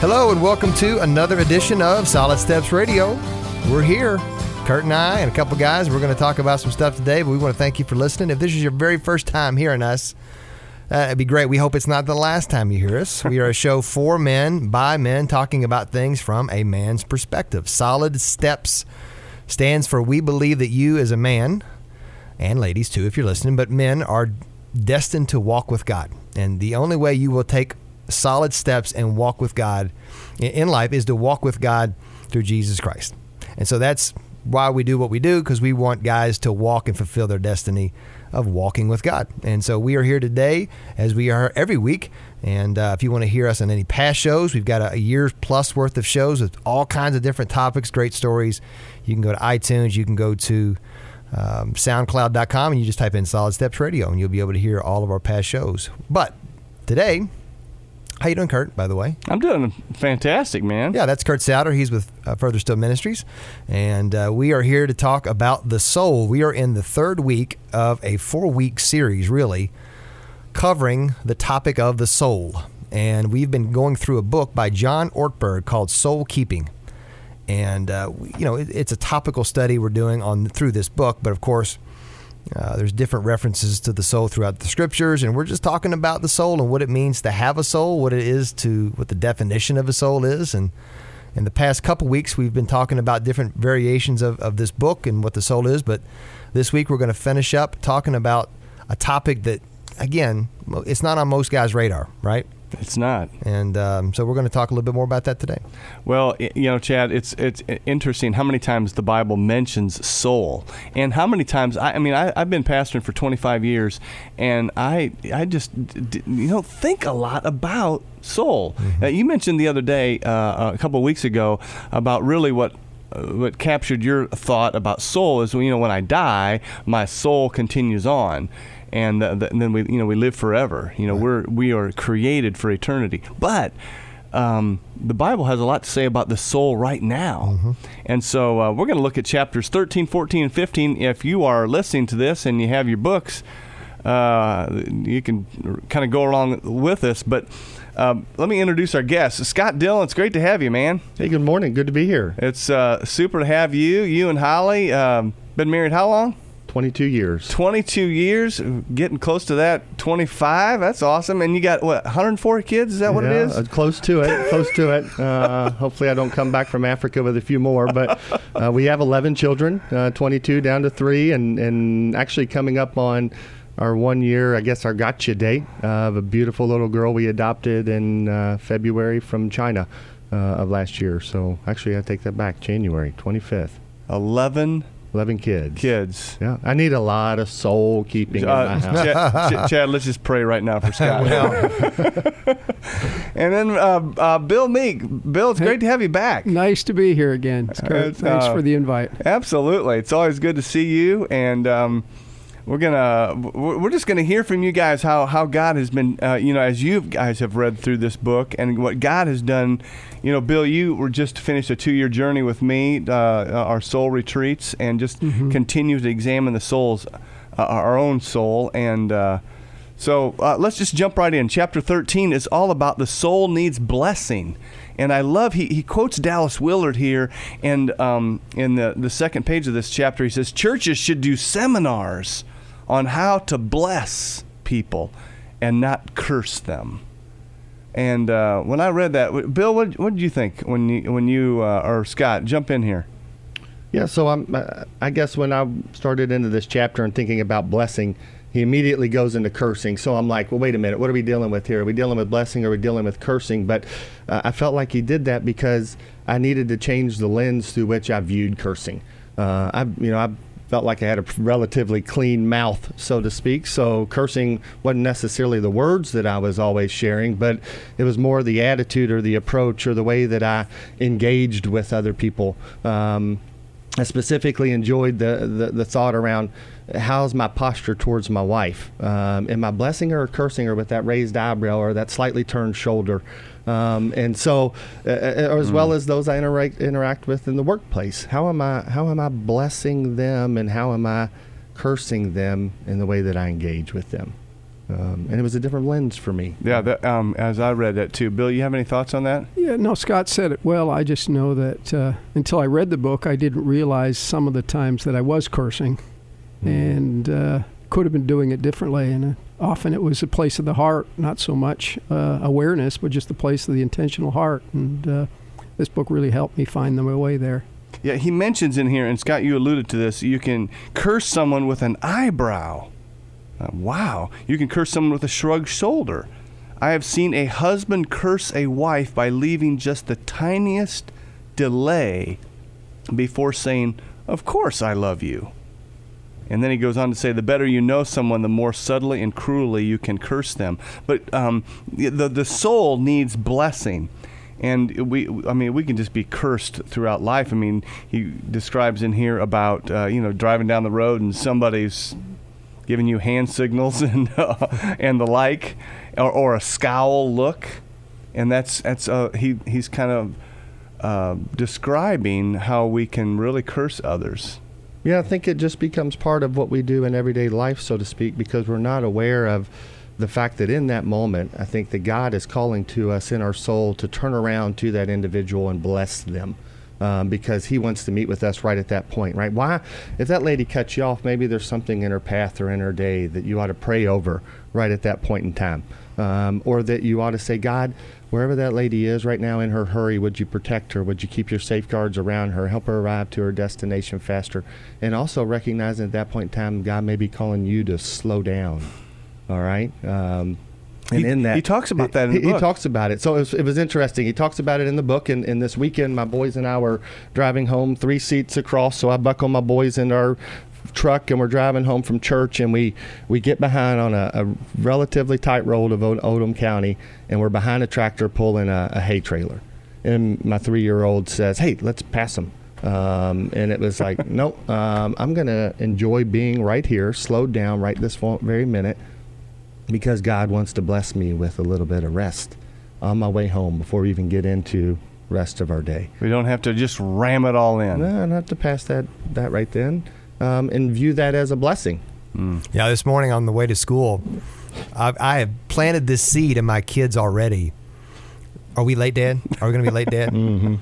Hello, and welcome to another edition of Solid Steps Radio. We're here, Kurt and I, and a couple guys. We're going to talk about some stuff today, but we want to thank you for listening. If this is your very first time hearing us, uh, it'd be great. We hope it's not the last time you hear us. We are a show for men, by men, talking about things from a man's perspective. Solid Steps stands for we believe that you, as a man, and ladies too, if you're listening, but men are destined to walk with God. And the only way you will take solid steps and walk with God in life is to walk with God through Jesus Christ. And so that's why we do what we do because we want guys to walk and fulfill their destiny of walking with God. And so we are here today as we are every week. And uh, if you want to hear us on any past shows, we've got a, a year plus worth of shows with all kinds of different topics, great stories. You can go to iTunes, you can go to um, soundcloud.com and you just type in Solid Steps Radio and you'll be able to hear all of our past shows. But today, how you doing, Kurt? By the way, I'm doing fantastic, man. Yeah, that's Kurt Souter. He's with uh, Further Still Ministries, and uh, we are here to talk about the soul. We are in the third week of a four-week series, really, covering the topic of the soul. And we've been going through a book by John Ortberg called Soul Keeping. And uh, you know, it, it's a topical study we're doing on through this book, but of course uh, there's different references to the soul throughout the scriptures, and we're just talking about the soul and what it means to have a soul, what it is to, what the definition of a soul is. And in the past couple weeks, we've been talking about different variations of, of this book and what the soul is. But this week, we're going to finish up talking about a topic that, again, it's not on most guys' radar, right? It's not. And um, so we're going to talk a little bit more about that today. Well, you know, Chad, it's it's interesting how many times the Bible mentions soul, and how many times I, I mean, I, have been pastoring for 25 years, and I I just you know think a lot about soul. Mm-hmm. Uh, you mentioned the other day, uh, a couple of weeks ago, about really what uh, what captured your thought about soul is you know when I die, my soul continues on and, uh, and then we you know we live forever. You know right. we're we are created for eternity, but. Um, the Bible has a lot to say about the soul right now. Mm-hmm. And so uh, we're going to look at chapters 13, 14, and 15. If you are listening to this and you have your books, uh, you can kind of go along with us. But um, let me introduce our guest, Scott Dillon. It's great to have you, man. Hey, good morning. Good to be here. It's uh, super to have you. You and Holly um, been married how long? 22 years. 22 years, getting close to that 25. That's awesome. And you got what 104 kids? Is that what yeah, it is? Uh, close to it. close to it. Uh, hopefully, I don't come back from Africa with a few more. But uh, we have 11 children, uh, 22 down to three, and and actually coming up on our one year, I guess, our gotcha date of a beautiful little girl we adopted in uh, February from China uh, of last year. So actually, I take that back. January 25th. 11 11 kids. Kids. Yeah. I need a lot of soul keeping uh, in my house. Chad, Chad, let's just pray right now for Scott. and then uh, uh, Bill Meek. Bill, it's hey, great to have you back. Nice to be here again. Thanks uh, for the invite. Absolutely. It's always good to see you. And, um, we're gonna we're just gonna hear from you guys how how God has been uh, you know as you guys have read through this book and what God has done. You know, Bill, you were just finished a two year journey with me, uh, our soul retreats, and just mm-hmm. continue to examine the souls, uh, our own soul, and. Uh, so uh, let's just jump right in. Chapter 13 is all about the soul needs blessing. And I love, he, he quotes Dallas Willard here. And um, in the, the second page of this chapter, he says, Churches should do seminars on how to bless people and not curse them. And uh, when I read that, Bill, what, what did you think when you when you uh, or Scott jump in here? Yeah, so I'm. Uh, I guess when I started into this chapter and thinking about blessing, he immediately goes into cursing. So I'm like, well, wait a minute, what are we dealing with here? Are we dealing with blessing? Or are we dealing with cursing? But uh, I felt like he did that because I needed to change the lens through which I viewed cursing. Uh, I, you know, I felt like I had a relatively clean mouth, so to speak. So cursing wasn't necessarily the words that I was always sharing, but it was more the attitude or the approach or the way that I engaged with other people. Um, I specifically enjoyed the, the, the, thought around how's my posture towards my wife? Um, am I blessing her or cursing her with that raised eyebrow or that slightly turned shoulder? Um, and so, uh, as mm. well as those I interact interact with in the workplace, how am I how am I blessing them and how am I cursing them in the way that I engage with them? Um, and it was a different lens for me. Yeah, that, um, as I read that too. Bill, you have any thoughts on that? Yeah, no, Scott said it well. I just know that uh, until I read the book, I didn't realize some of the times that I was cursing Mm. and uh, could have been doing it differently. And uh, often it was a place of the heart, not so much uh, awareness, but just the place of the intentional heart. And uh, this book really helped me find my way there. Yeah, he mentions in here, and Scott, you alluded to this. You can curse someone with an eyebrow. Uh, wow. You can curse someone with a shrugged shoulder. I have seen a husband curse a wife by leaving just the tiniest delay before saying, Of course I love you. And then he goes on to say, the better you know someone, the more subtly and cruelly you can curse them. But um, the, the soul needs blessing. And we, I mean, we can just be cursed throughout life. I mean, he describes in here about, uh, you know, driving down the road and somebody's giving you hand signals and uh, and the like, or, or a scowl look, and that's that's uh, he he's kind of uh, describing how we can really curse others. Yeah, I think it just becomes part of what we do in everyday life, so to speak, because we're not aware of the fact that in that moment, I think that God is calling to us in our soul to turn around to that individual and bless them. Um, because he wants to meet with us right at that point, right? Why? If that lady cuts you off, maybe there's something in her path or in her day that you ought to pray over right at that point in time. Um, or that you ought to say, God, wherever that lady is right now in her hurry, would you protect her? Would you keep your safeguards around her? Help her arrive to her destination faster? And also recognizing at that point in time, God may be calling you to slow down. All right. Um, and He- in that, he talks about that in the he, he talks about it. So it was, it was interesting. He talks about it in the book. And, and this weekend, my boys and I were driving home, three seats across. So I buckle my boys in our truck and we're driving home from church and we, we get behind on a, a relatively tight road of Oldham County and we're behind a tractor pulling a, a hay trailer. And my three year old says, Hey, let's pass them. Um, and it was like, nope, um, I'm going to enjoy being right here, slowed down right this very minute because God wants to bless me with a little bit of rest on my way home before we even get into rest of our day. We don't have to just ram it all in. No, not to pass that that right then, um, and view that as a blessing. Yeah, this morning on the way to school, I've, I have planted this seed in my kids already. Are we late, Dad? Are we going to be late, Dad? mm-hmm.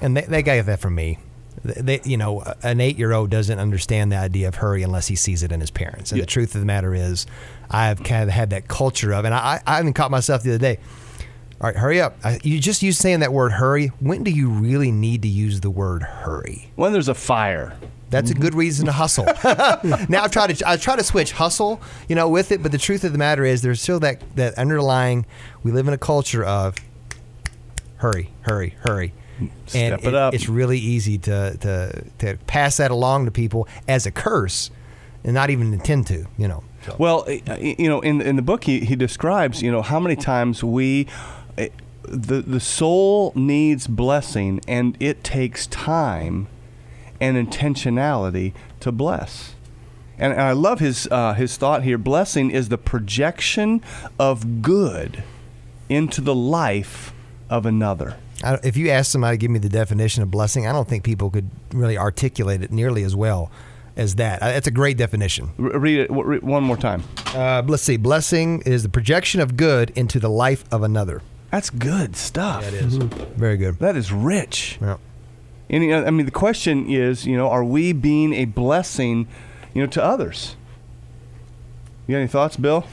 And they, they got that from me. They, you know, an eight-year-old doesn't understand the idea of hurry unless he sees it in his parents. And Yeah. the truth of the matter is, I've kind of had that culture of, and I, I even caught myself the other day. All right, hurry up! I, you just used saying that word "hurry." When do you really need to use the word "hurry"? When there's a fire. That's a good reason to hustle. now I've tried to I try to switch hustle, you know, with it, but the truth of the matter is there's still that that underlying. We live in a culture of hurry, hurry, hurry, and Step it up. it's really easy to to to pass that along to people as a curse, and not even intend to, you know. So- Well, uh, you know, in in the book, he, he describes, you know, how many times we, uh, the the soul needs blessing, and it takes time and intentionality to bless. And, and I love his uh, his thought here. Blessing is the projection of good into the life of another. I, if you ask somebody to give me the definition of blessing, I don't think people could really articulate it nearly as well as that. Uh, That's a great definition. Read it w- re- one more time. Uh, let's see. Blessing is the projection of good into the life of another. That's good stuff. That is very good. That is rich. Yeah. Know, I mean, the question is, you know, are we being a blessing, you know, to others? You got any thoughts, Bill?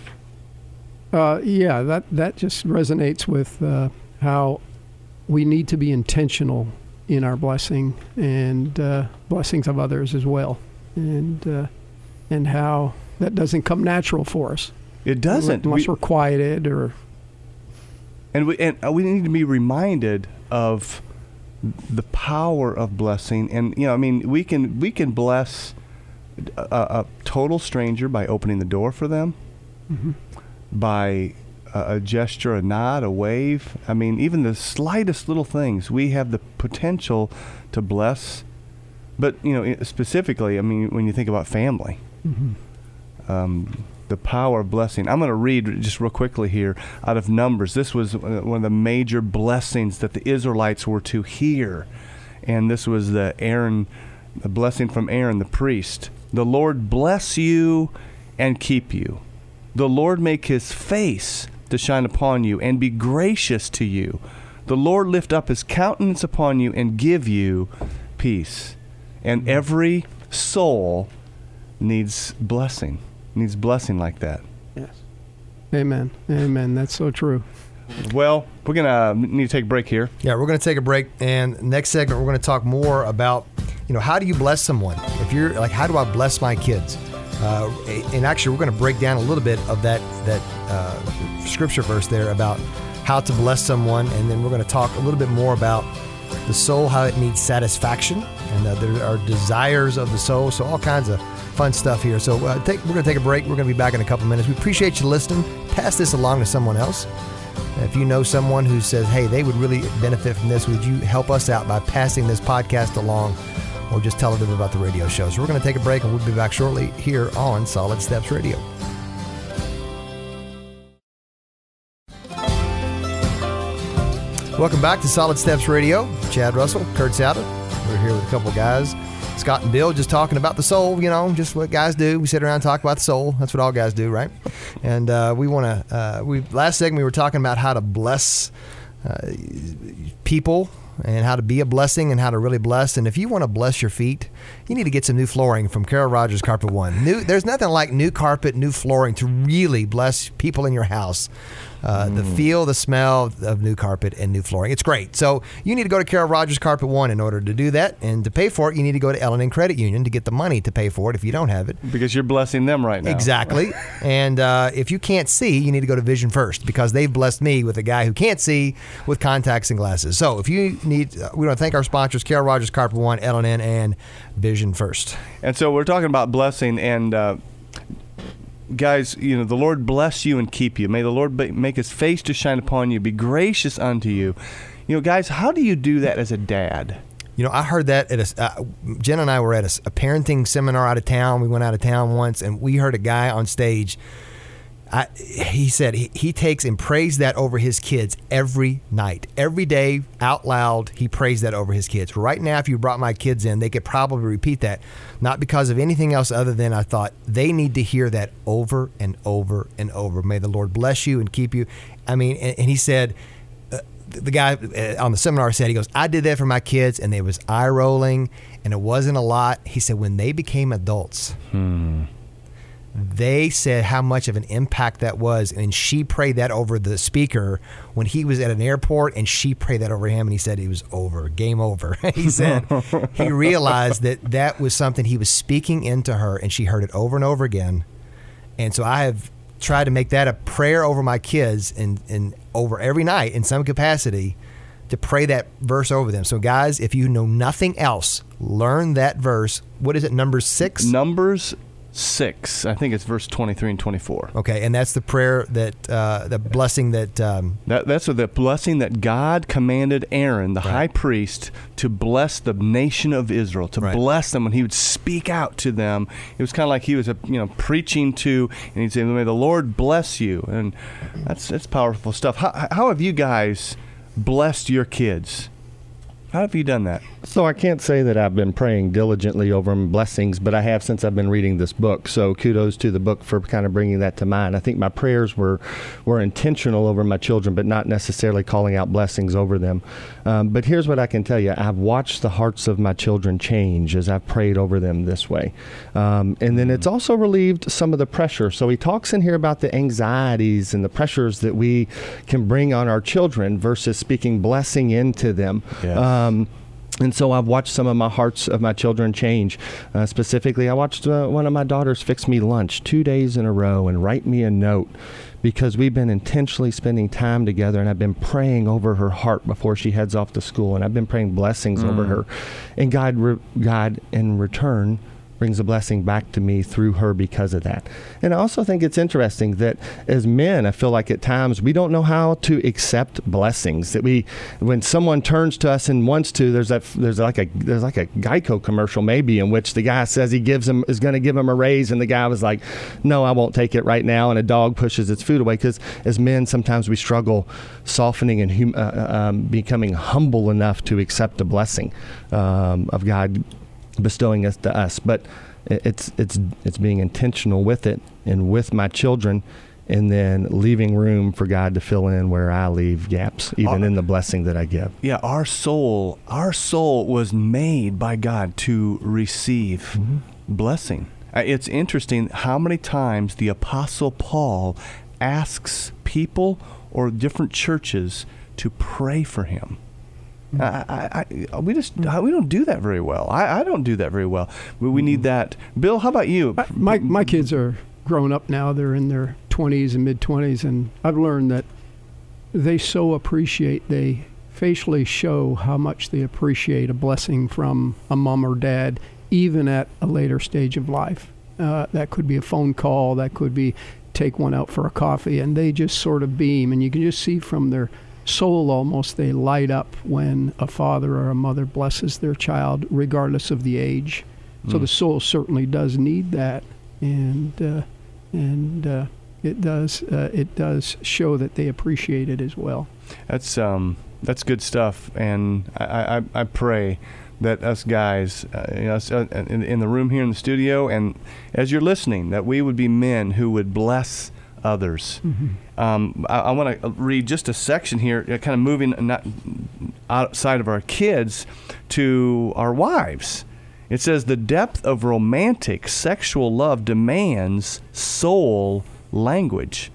Uh, yeah, that that just resonates with uh, how we need to be intentional in our blessing and uh, blessings of others as well, and uh, and how that doesn't come natural for us It doesn't. unless We- we, are quieted or and we and uh, we need to be reminded of the power of blessing. And you know, I mean, we can we can bless a, a total stranger by opening the door for them, by a, a gesture, a nod, a wave. I mean, even the slightest little things, we have the potential to bless. But you know, specifically, I mean, when you think about family, um, the power of blessing. I'm going to read just real quickly here out of Numbers. This was uh, one of the major blessings that the Israelites were to hear, and this was the Aaron, the blessing from Aaron the priest. The Lord bless you and keep you. The Lord make his face to shine upon you and be gracious to you. The Lord lift up his countenance upon you and give you peace. And every soul needs blessing, needs blessing like that. Yes. Amen. Amen. That's so true. Well, we're going to need to take a break here. Yeah, we're going to take a break, and next segment we're going to talk more about, you know, how do you bless someone? If you're like, how do I bless my kids? Uh, and actually, we're going to break down a little bit of that that uh, scripture verse there about how to bless someone, and then we're going to talk a little bit more about the soul, how it needs satisfaction, and uh, there are desires of the soul. So all kinds of fun stuff here. So uh, take, we're going to take a break. We're going to be back in a couple minutes. We appreciate you listening. Pass this along to someone else. If you know someone who says, hey, they would really benefit from this, would you help us out by passing this podcast along or just tell them about the radio show? So we're going to take a break and we'll be back shortly here on Solid Steps Radio. Welcome back to Solid Steps Radio. Chad Russell, Kurt Souda. We're here with a couple guys. Scott and Bill just talking about the soul, you know, just what guys do. We sit around and talk about the soul. That's what all guys do, right? And uh, we want to, uh, we last segment we were talking about how to bless uh, people and how to be a blessing and how to really bless. And if you want to bless your feet, you need to get some new flooring from Carol Rogers Carpet One. New, there's nothing like new carpet, new flooring to really bless people in your house. Uh, The feel, the smell of new carpet and new flooring. It's great. So you need to go to Carol Rogers Carpet One in order to do that. And to pay for it, you need to go to L&N Credit Union to get the money to pay for it if you don't have it. Because you're blessing them right now. Exactly. and uh, if you can't see, you need to go to Vision First because they've blessed me with a guy who can't see with contacts and glasses. So if you need, uh, we want to thank our sponsors, Carol Rogers Carpet One, L&N, and Vision First. And so we're talking about blessing and uh, guys, you know, the Lord bless you and keep you. May the Lord ba- make his face to shine upon you, be gracious unto you. You know, guys, how do you do that as a dad? You know, I heard that at a. Uh, Jen and I were at a, a parenting seminar out of town. We went out of town once, and we heard a guy on stage. I, he said he, he takes and prays that over his kids every night, every day out loud. He prays that over his kids. Right now, if you brought my kids in, they could probably repeat that, not because of anything else other than I thought they need to hear that over and over and over. May the Lord bless you and keep you. I mean, and, and he said, uh, the guy uh, on the seminar said, he goes, I did that for my kids, and they was eye rolling, and it wasn't a lot. He said, when they became adults, Mm-hmm. they said how much of an impact that was. And she prayed that over the speaker when he was at an airport, and she prayed that over him, and he said it was over, game over. he said he realized that that was something he was speaking into her, and she heard it over and over again. And so I have tried to make that a prayer over my kids and, and over every night in some capacity to pray that verse over them. So, guys, if you know nothing else, learn that verse. What is it, number six? Numbers 6. I think it's verse 23 and 24. Okay, and that's the prayer that, uh, the blessing that, um, That, that's the blessing that God commanded Aaron, the Right. high priest, to bless the nation of Israel, to Right. bless them when he would speak out to them. It was kind of like he was, uh, you know, preaching to, and he'd say, "May the Lord bless you," and that's that's powerful stuff. How, how have you guys blessed your kids? How have you done that? So I can't say that I've been praying diligently over 'em blessings, but I have since I've been reading this book. So kudos to the book for kind of bringing that to mind. I think my prayers were were intentional over my children, but not necessarily calling out blessings over them. Um, but here's what I can tell you: I've watched the hearts of my children change as I've prayed over them this way, um, and then it's also relieved some of the pressure. So he talks in here about the anxieties and the pressures that we can bring on our children versus speaking blessing into them. Yes. Um, and so I've watched some of my hearts of my children change. Uh, specifically, I watched uh, one of my daughters fix me lunch two days in a row and write me a note because we've been intentionally spending time together and I've been praying over her heart before she heads off to school and I've been praying blessings over her. And God, re- God in return, brings a blessing back to me through her because of that. And I also think it's interesting that as men, I feel like at times we don't know how to accept blessings. That we, when someone turns to us and wants to, there's that there's like a there's like a Geico commercial maybe in which the guy says he gives him is going to give him a raise, and the guy was like, "No, I won't take it right now," and a dog pushes its food away because as men sometimes we struggle softening and hum, uh, um, becoming humble enough to accept the blessing um, of God bestowing us to us. But it's it's it's being intentional with it and with my children and then leaving room for God to fill in where I leave gaps, even Uh, in the blessing that I give. Yeah, our soul, our soul was made by God to receive blessing. Uh, It's interesting how many times the apostle Paul asks people or different churches to pray for him. I, I, I, we just we don't do that very well. I, I don't do that very well. We, we need that. Bill, how about you? I- my my kids are grown up now. They're in their 20s and mid 20s, and I've learned that they so appreciate. They facially show how much they appreciate a blessing from a mom or dad, even at a later stage of life. Uh, that could be a phone call. That could be take one out for a coffee, and they just sort of beam, and you can just see from their soul almost they light up when a father or a mother blesses their child, regardless of the age. So Mm. the soul certainly does need that, and uh, and uh, it does uh, it does show that they appreciate it as well. That's um, that's good stuff, and I, I, I pray that us guys, uh, you know, us, uh, in, in the room here in the studio, and as you're listening, that we would be men who would bless others. Um, I, I want to read just a section here, uh, kind of moving not outside of our kids to our wives. It says the depth of romantic sexual love demands soul language.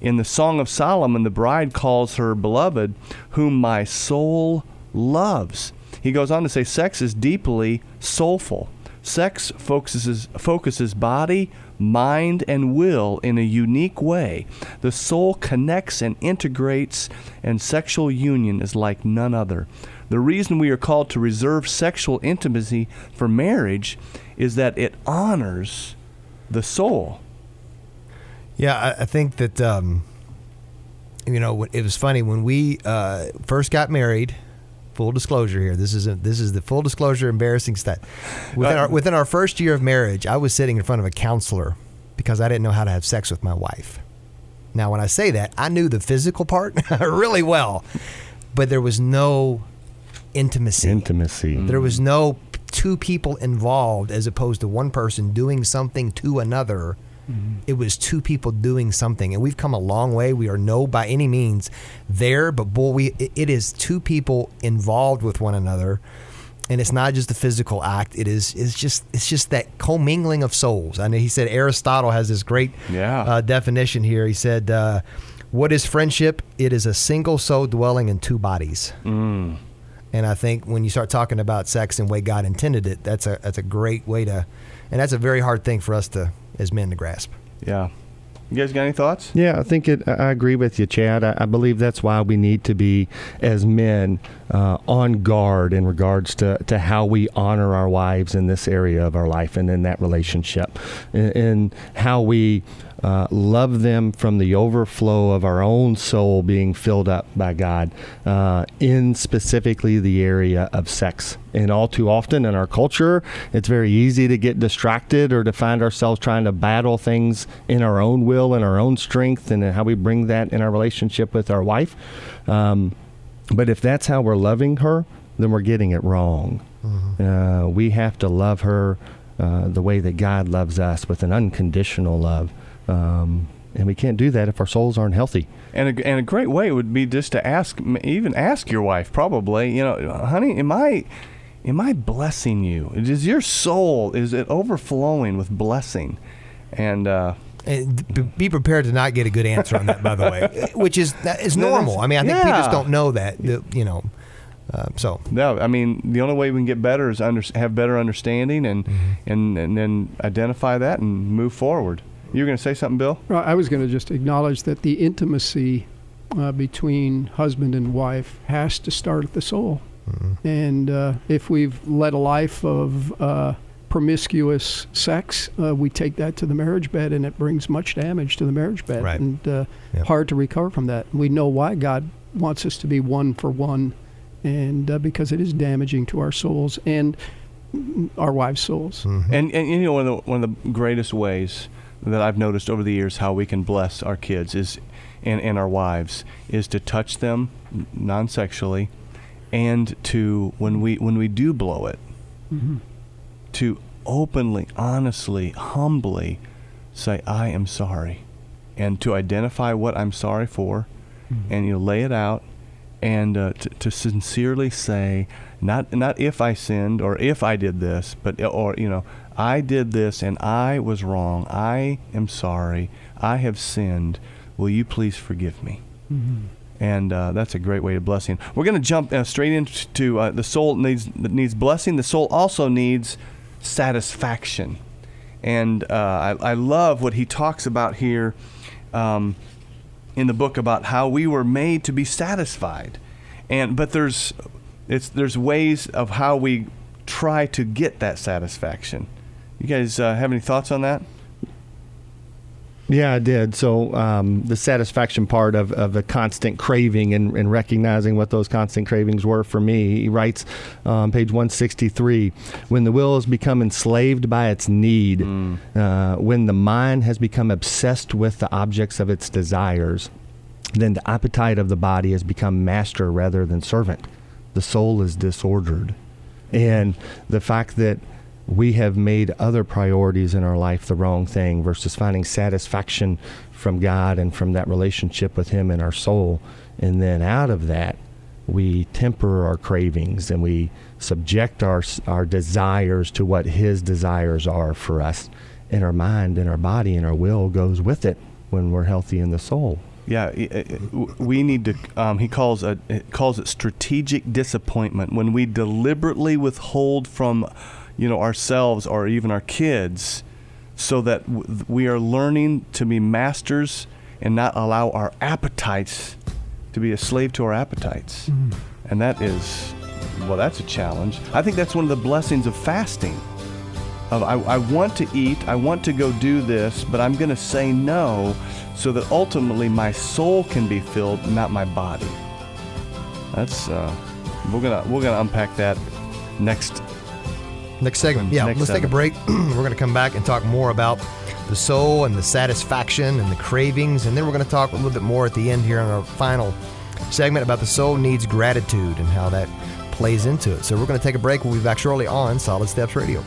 In the Song of Solomon, the bride calls her beloved, whom my soul loves. He goes on to say, sex is deeply soulful. Sex focuses, focuses body, mind, and will in a unique way. The soul connects and integrates, and sexual union is like none other. The reason we are called to reserve sexual intimacy for marriage is that it honors the soul. Yeah, I, I think that um, you know it was funny when we uh, first got married. Full disclosure here. This is this is the full disclosure, embarrassing stuff. Within, Uh, our, within our first year of marriage, I was sitting in front of a counselor because I didn't know how to have sex with my wife. Now, when I say that, I knew the physical part really well, but there was no intimacy. Intimacy. There was no two people involved as opposed to one person doing something to another. It was two people doing something, and we've come a long way. We are no by any means there, but boy, we it- is two people involved with one another, and it's not just the physical act. It is it's just it's just that commingling of souls. I know he said Aristotle has this great Yeah. uh, definition here. He said, uh, "What is friendship? It is a single soul dwelling in two bodies." Mm. And I think when you start talking about sex and the way God intended it, that's a that's a great way to, and that's a very hard thing for us to as men to grasp. Yeah. You guys got any thoughts? Yeah, I think it. I I agree with you, Chad. I, I believe that's why we need to be, as men, uh, on guard in regards to, to how we honor our wives in this area of our life and in that relationship, and, and how we uh, love them from the overflow of our own soul being filled up by God, uh, in specifically the area of sex. And all too often in our culture, it's very easy to get distracted or to find ourselves trying to battle things in our own will and our own strength, and how we bring that in our relationship with our wife. Um, but if that's how we're loving her, then we're getting it wrong. Uh, we have to love her uh, the way that God loves us with an unconditional love. Um, and we can't do that if our souls aren't healthy. And a, and a great way would be just to ask, even ask your wife, probably, you know, honey, am I, am I blessing you? Is your soul, is it overflowing with blessing? And, uh, And be prepared to not get a good answer on that, by the way, which is that is normal. that's- I mean, I think people just don't know that. you know, uh, so no, I mean, the only way we can get better is under, have better understanding and, and, and then identify that and move forward. You were going to say something, Bill? Well, I was going to just acknowledge that the intimacy uh, between husband and wife has to start at the soul. And uh, if we've led a life of uh, promiscuous sex, uh, we take that to the marriage bed, and it brings much damage to the marriage bed, Right. and uh, Yep. hard to recover from that. We know why God wants us to be one for one, and uh, because it is damaging to our souls and our wives' souls. Mm-hmm. And, and you know one of the one of the greatest ways that I've noticed over the years how we can bless our kids is and, and our wives is to touch them non sexually and to when we when we do blow it Mhm. to openly, honestly, humbly say, I am sorry. And to identify what I'm sorry for Mm-hmm. and you know, lay it out and uh, to, to sincerely say, not, not if I sinned or if I did this, but, or, you know, I did this and I was wrong. I am sorry. I have sinned. Will you please forgive me? Mm-hmm. and uh, that's a great way to bless blessing. We're going to jump uh, straight into uh, the soul needs needs blessing. The soul also needs satisfaction, and uh, I, I love what he talks about here um, in the book about how we were made to be satisfied, and but there's it's there's ways of how we try to get that satisfaction. You guys uh, have any thoughts on that? Yeah, I did. So um, the satisfaction part of, of the constant craving and, and recognizing what those constant cravings were for me. He writes on page 163 when the will has become enslaved by its need, uh, when the mind has become obsessed with the objects of its desires, then the appetite of the body has become master rather than servant. The soul is disordered. And the fact that we have made other priorities in our life the wrong thing versus finding satisfaction from God and from that relationship with Him in our soul. And then out of that, we temper our cravings and we subject our, our desires to what His desires are for us. And our mind and our body and our will goes with it when we're healthy in the soul. Yeah, we need to. Um, he calls it calls it strategic disappointment when we deliberately withhold from, you know, ourselves or even our kids, so that w- we are learning to be masters and not allow our appetites to be a slave to our appetites, and that is, well, that's a challenge. I think that's one of the blessings of fasting. Of I, I want to eat, I want to go do this, but I'm going to say no so that ultimately my soul can be filled, not my body. That's uh, we're gonna we're gonna unpack that next. Next segment. Yeah, Next let's take a break. we're going to come back and talk more about the soul and the satisfaction and the cravings. And then we're going to talk a little bit more at the end here on our final segment about the soul needs gratitude and how that plays into it. So we're going to take a break. We'll be back shortly on Solid Steps Radio.